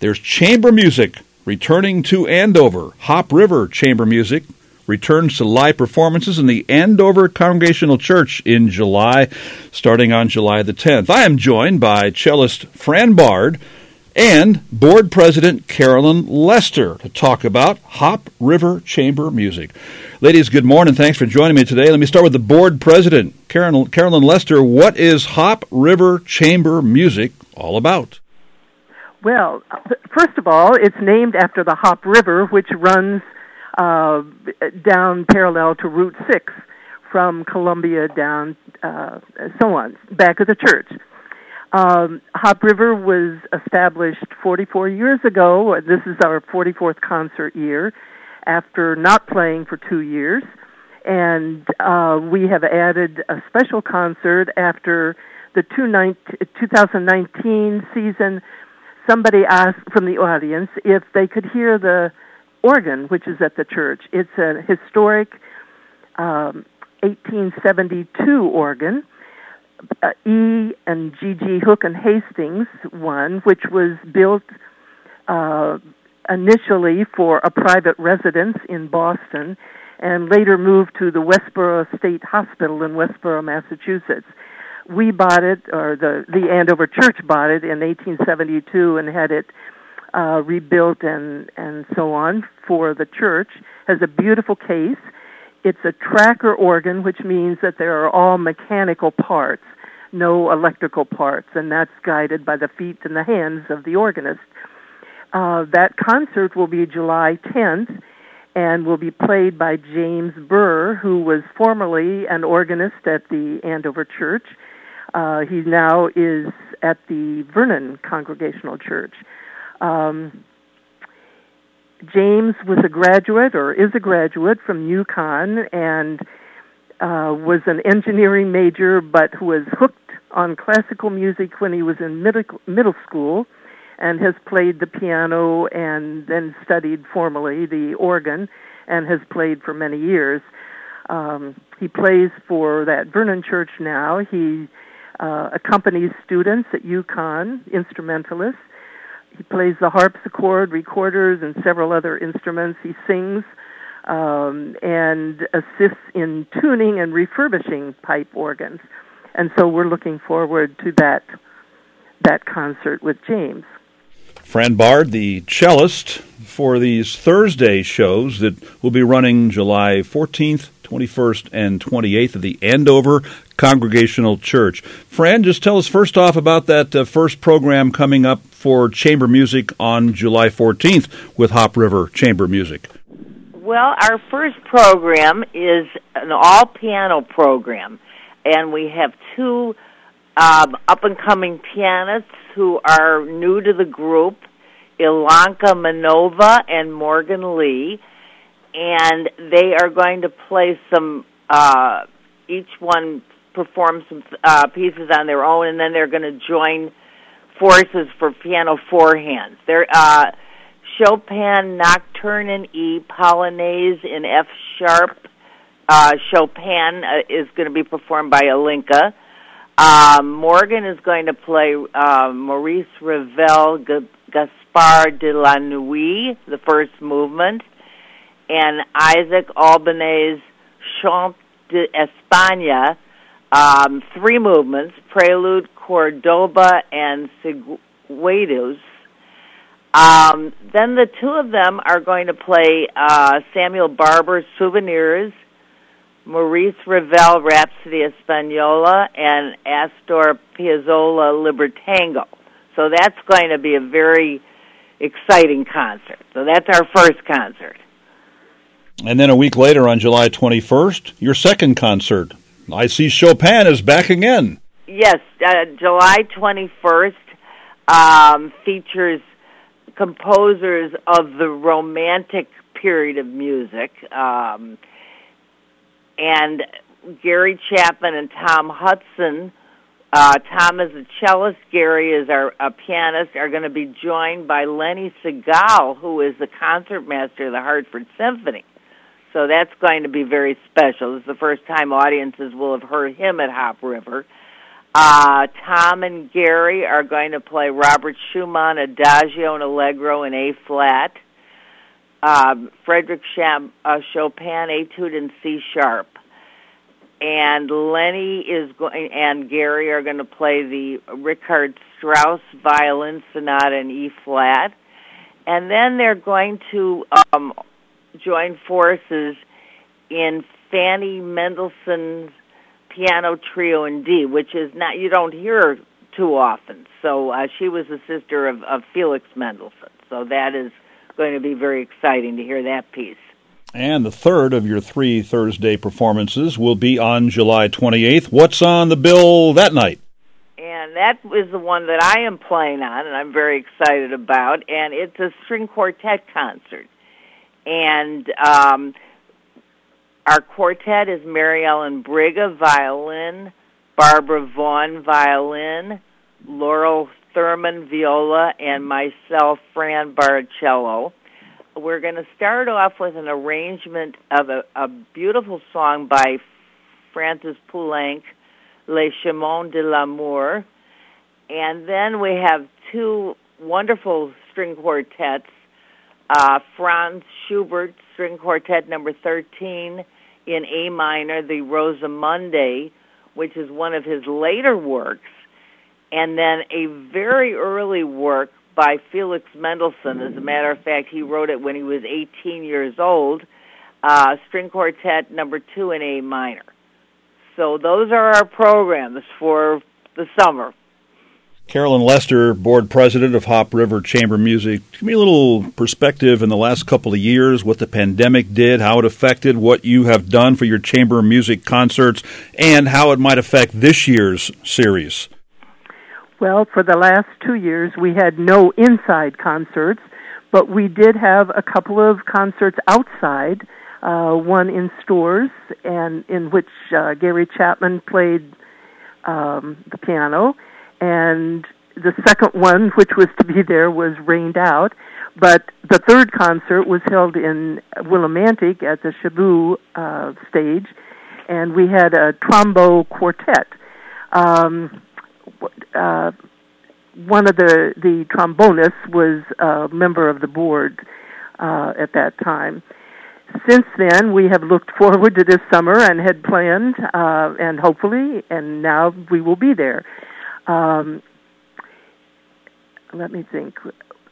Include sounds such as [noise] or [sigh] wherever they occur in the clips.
There's chamber music returning to Andover. Hop River Chamber Music returns to live performances in the Andover Congregational Church in July, starting on July the 10th. I am joined by cellist Fran Bard and board president Carolyn Lester to talk about Hop River Chamber Music. Ladies, good morning. Thanks for joining me today. Let me start with the board president, Carolyn, Lester. What is Hop River Chamber Music all about? Well, first of all, it's named after the Hop River, which runs uh, down parallel to Route 6 from Columbia down, uh, so on, back of the church. Um, Hop River was established 44 years ago. This is our 44th concert year after not playing for two years. And uh, we have added a special concert after the 2019 season. Somebody asked from the audience if they could hear the organ, which is at the church. It's a historic um, 1872 organ uh, E and G.G. Hook and Hastings one, which was built uh, initially for a private residence in Boston and later moved to the Westborough State Hospital in Westborough, Massachusetts. We bought it, or the, the Andover Church bought it in 1872 and had it uh, rebuilt and, and so on for the church. Has a beautiful case it's a tracker organ, which means that there are all mechanical parts, no electrical parts, and that's guided by the feet and the hands of the organist. Uh, that concert will be July 10th and will be played by James Burr, who was formerly an organist at the Andover Church. Uh, he now is at the Vernon Congregational Church. Um, James was a graduate or is a graduate from UConn and uh, was an engineering major, but was hooked on classical music when he was in middle, middle school and has played the piano and then studied formally the organ and has played for many years. Um, he plays for that Vernon Church now. He uh, accompanies students at UConn, instrumentalists, he plays the harpsichord, recorders, and several other instruments. He sings um, and assists in tuning and refurbishing pipe organs. And so we're looking forward to that that concert with James. Fran Bard, the cellist for these Thursday shows that will be running July 14th, 21st, and 28th at the Andover Congregational Church. Fran, just tell us first off about that uh, first program coming up for chamber music on July 14th with Hop River Chamber Music. Well, our first program is an all piano program, and we have two um, up and coming pianists who are new to the group Ilanka Manova and Morgan Lee, and they are going to play some. Uh, each one perform some uh, pieces on their own, and then they're going to join forces for piano four hands. They're uh, Chopin Nocturne in E, Polonaise in F sharp. Uh, Chopin uh, is going to be performed by Ilanka. Um, Morgan is going to play uh, Maurice Ravel, G- Gaspard de la Nuit, the first movement, and Isaac Albéniz Chant de d'Espagne, um, three movements, Prelude, Cordoba, and Seguidillas. Um, then the two of them are going to play uh, Samuel Barber's Souvenirs, Maurice Ravel Rhapsody Espanola, and Astor Piazzolla Libertango. So that's going to be a very exciting concert. So that's our first concert. And then a week later, on July 21st, your second concert. I see Chopin is back again. Yes, uh, July 21st um, features composers of the Romantic period of music. Um, and Gary Chapman and Tom Hudson uh, Tom is a cellist. Gary is our a pianist. Are going to be joined by Lenny Sigal, who is the concertmaster of the Hartford Symphony. So that's going to be very special. Is the first time audiences will have heard him at Hop River. Uh, Tom and Gary are going to play Robert Schumann Adagio and Allegro in A flat. Um, Frederick Cham- uh, Chopin Etude in C sharp. And Lenny is going, and Gary are going to play the Richard Strauss Violin Sonata in E flat. And then they're going to um, join forces in Fanny Mendelssohn's piano trio in D, which is not you don't hear too often. So uh, she was the sister of, of Felix Mendelssohn. So that is going to be very exciting to hear that piece. And the third of your three Thursday performances will be on July 28th. What's on the bill that night? And that is the one that I am playing on, and I'm very excited about. And it's a string quartet concert. And um, our quartet is Mary Ellen Briga, violin, Barbara Vaughn, violin, Laurel Thurman, viola, and myself, Fran Bard, cello. We're going to start off with an arrangement of a, a beautiful song by Francis Poulenc, Les Chemins de l'Amour. And then we have two wonderful string quartets uh, Franz Schubert String Quartet number 13 in A minor, the Rosamunde, which is one of his later works, and then a very early work by Felix Mendelssohn. As a matter of fact, he wrote it when he was 18 years old, uh, String Quartet number two in A minor. So those are our programs for the summer. Carolyn Lester, board president of Hop River Chamber Music. Give me a little perspective in the last couple of years, what the pandemic did, how it affected what you have done for your chamber music concerts, and how it might affect this year's series. Well, for the last two years, we had no inside concerts, but we did have a couple of concerts outside. Uh, one in Storrs, and in which uh, Gary Chapman played um, the piano and the second one, [laughs] which was to be there, was rained out. But the third concert was held in Willimantic at the Shaboo uh, stage, and we had a trombo quartet. Um, uh, one of the the trombonists was a member of the board uh, at that time. Since then, we have looked forward to this summer and had planned, uh, and hopefully, and now we will be there. Um, let me think.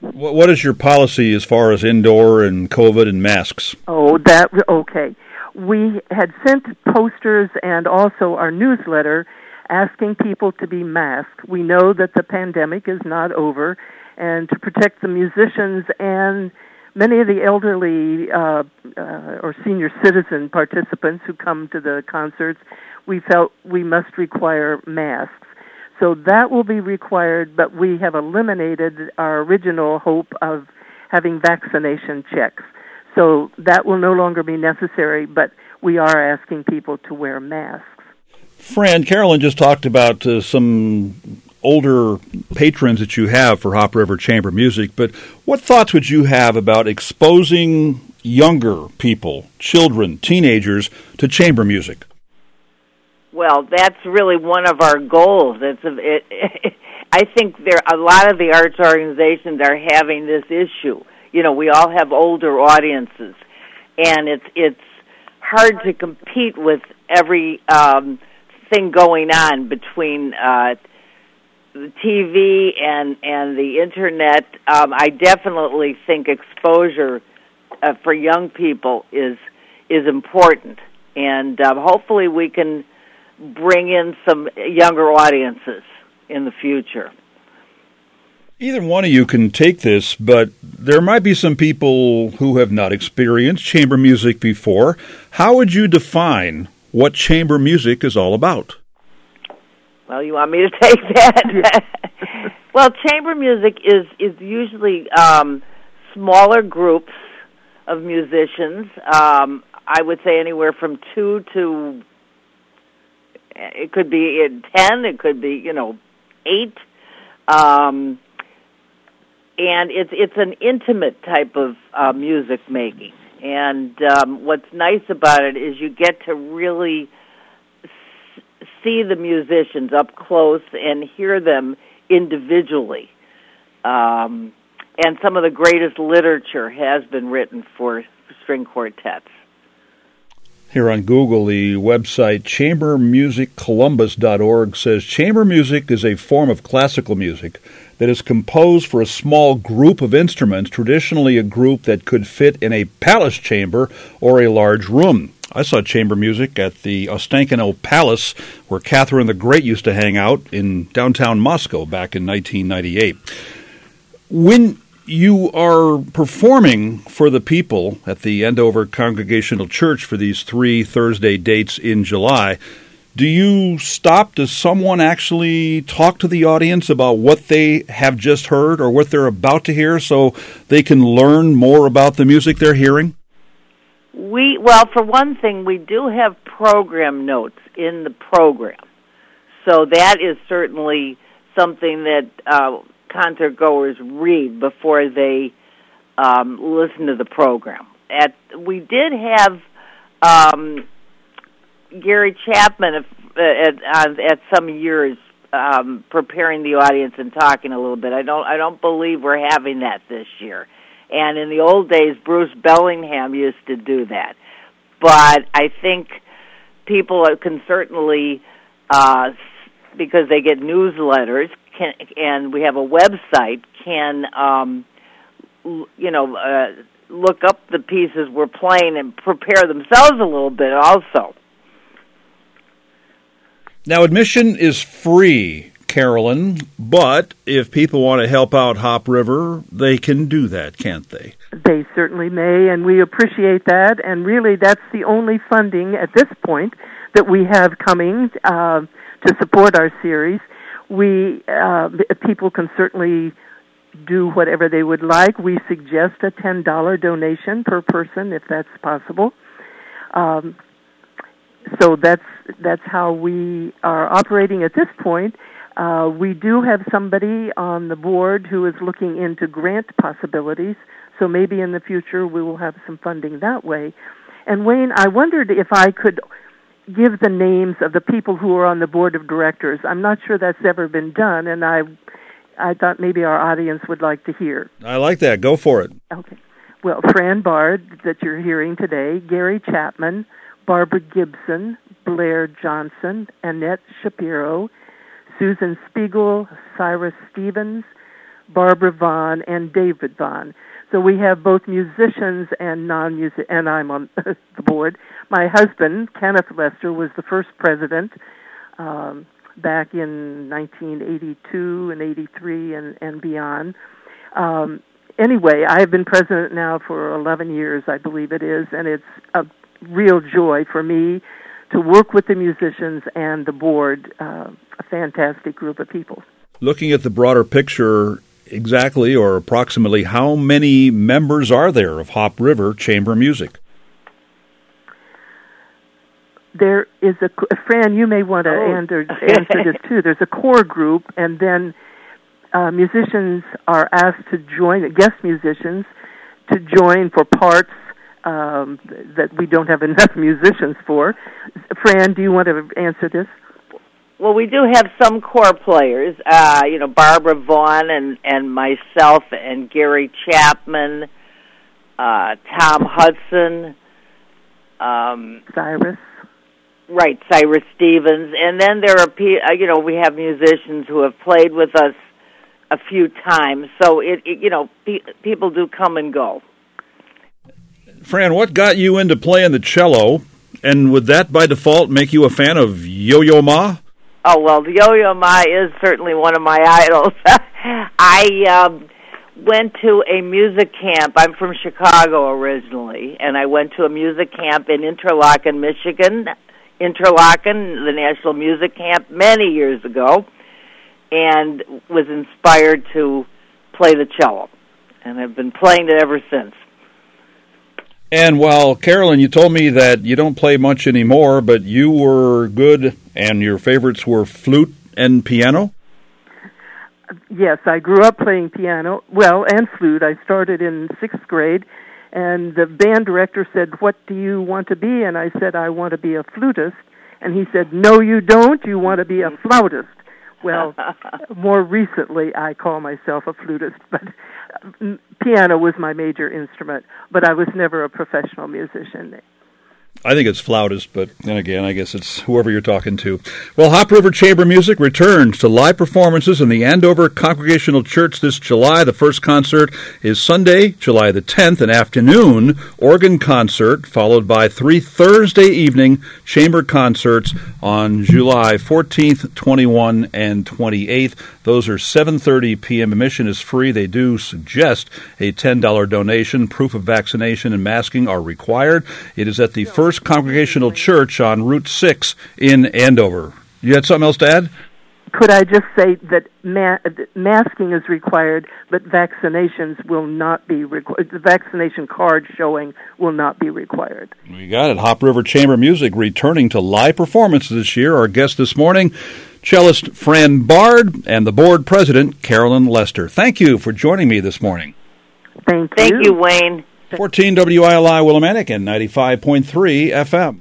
What is your policy as far as indoor and COVID and masks? Oh, that okay. We had sent posters and also our newsletter asking people to be masked. We know that the pandemic is not over, and to protect the musicians and many of the elderly uh, uh, or senior citizen participants who come to the concerts, we felt we must require masks. So that will be required, but we have eliminated our original hope of having vaccination checks. So that will no longer be necessary, but we are asking people to wear masks. Fran, Carolyn just talked about uh, some older patrons that you have for Hop River Chamber Music, but what thoughts would you have about exposing younger people, children, teenagers, to chamber music? Well, that's really one of our goals. It's it, [laughs] I think there a lot of the arts organizations are having this issue. You know, we all have older audiences, and it's it's hard to compete with every um, thing going on between uh, the TV and and the internet. Um, I definitely think exposure uh, for young people is is important, and uh, hopefully we can bring in some younger audiences in the future. Either one of you can take this, but there might be some people who have not experienced chamber music before. How would you define what chamber music is all about? Well, you want me to [laughs] take that? [laughs] well, chamber music is is usually um, smaller groups of musicians. Um, I would say anywhere from two to it could be in ten. It could be you know eight. Um, and it's it's an intimate type of uh, music making. And um, what's nice about it is you get to really s- see the musicians up close and hear them individually. Um, and some of the greatest literature has been written for string quartets. Here on Google, the website chambermusiccolumbus.org says chamber music is a form of classical music that is composed for a small group of instruments, traditionally a group that could fit in a palace chamber or a large room. I saw chamber music at the Ostankino Palace, where Catherine the Great used to hang out in downtown Moscow back in 1998. When you are performing for the people at the Andover Congregational Church for these three Thursday dates in July. Do you stop? Does someone actually talk to the audience about what they have just heard or what they're about to hear so they can learn more about the music they're hearing? We well, for one thing, we do have program notes in the program, so that is certainly something that uh, concert goers read before they um, listen to the program. At we did have um, Gary Chapman at, at, at some years um, preparing the audience and talking a little bit. I don't I don't believe we're having that this year. And in the old days, Bruce Bellingham used to do that. But I think people can certainly, uh, because they get newsletters, can, and we have a website, can um, you know uh, look up the pieces we're playing and prepare themselves a little bit also. Now, admission is free, Carolyn, but if people want to help out Hop River, they can do that, can't they? They certainly may, and we appreciate that. And really, that's the only funding at this point that we have coming uh, to support our series we uh, people can certainly do whatever they would like. We suggest a ten dollar donation per person if that's possible. Um, so that's that's how we are operating at this point. Uh, we do have somebody on the board who is looking into grant possibilities. So maybe in the future we will have some funding that way. And Wayne, I wondered if I could give the names of the people who are on the board of directors. I'm not sure that's ever been done, and I I thought maybe our audience would like to hear. I like that. Go for it. Okay. Well, Fran Bard, that you're hearing today, Gary Chapman, Barbara Gibson, Blair Johnson, Annette Shapiro, Susan Spiegel, Cyrus Stevens, Barbara Vaughn, and David Vaughn. So we have both musicians and non-music, and I'm on [laughs] the board. My husband, Kenneth Lester, was the first president um, back in 1982 and 83 and, and beyond. Um, anyway, I have been president now for 11 years, I believe it is, and it's a real joy for me to work with the musicians and the board, uh, a fantastic group of people. Looking at the broader picture, exactly or approximately how many members are there of Hop River Chamber Music? There is a Fran. You may want to oh. answer, answer this too. There's a core group, and then uh, musicians are asked to join. Guest musicians to join for parts um, that we don't have enough [laughs] musicians for. Fran, do you want to answer this? Well, we do have some core players. Uh, you know, Barbara Vaughn and and myself and Gary Chapman, uh, Tom Hudson, um, Cyrus. Right, Cyrus Stevens, and then there are uh, you know we have musicians who have played with us a few times. So it, it you know pe- people do come and go. Fran, what got you into playing the cello? And would that by default make you a fan of Yo Yo Ma? Oh well, Yo-Yo Ma is certainly one of my [laughs] idols. I um, went to a music camp. I'm from Chicago originally, and I went to a music camp in Interlochen, Michigan. Interlochen, the National Music Camp, many years ago, and was inspired to play the cello, and have been playing it ever since. And while Carolyn, you told me that you don't play much anymore, but you were good, and your favorites were flute and piano. Yes, I grew up playing piano, well, and flute. I started in sixth grade, and the band director said, "What do you want to be?" And I said, "I want to be a flutist." And he said, No, you don't. You want to be a flautist. Well, [laughs] more recently, I call myself a flutist, but piano was my major instrument, but I was never a professional musician. I think it's flautist, but then again, I guess it's whoever you're talking to. Well, Hop River Chamber Music returns to live performances in the Andover Congregational Church this July. The first concert is Sunday, July the 10th, an afternoon organ concert, followed by three Thursday evening chamber concerts on July 14th, 21, and 28th. Those are 7:30 p.m. Admission is free. They do suggest a $10 donation. Proof of vaccination and masking are required. It is at the First Congregational Church on Route 6 in Andover. You had something else to add? Could I just say that ma- masking is required, but vaccinations will not be required. The vaccination card showing will not be required. We got it. Hop River Chamber Music returning to live performances this year. Our guest this morning, cellist Fran Bard and the board president Carolyn Lester. Thank you for joining me this morning. Thank you. Thank you, Wayne. 14 WILI Willimantic and 95.3 FM.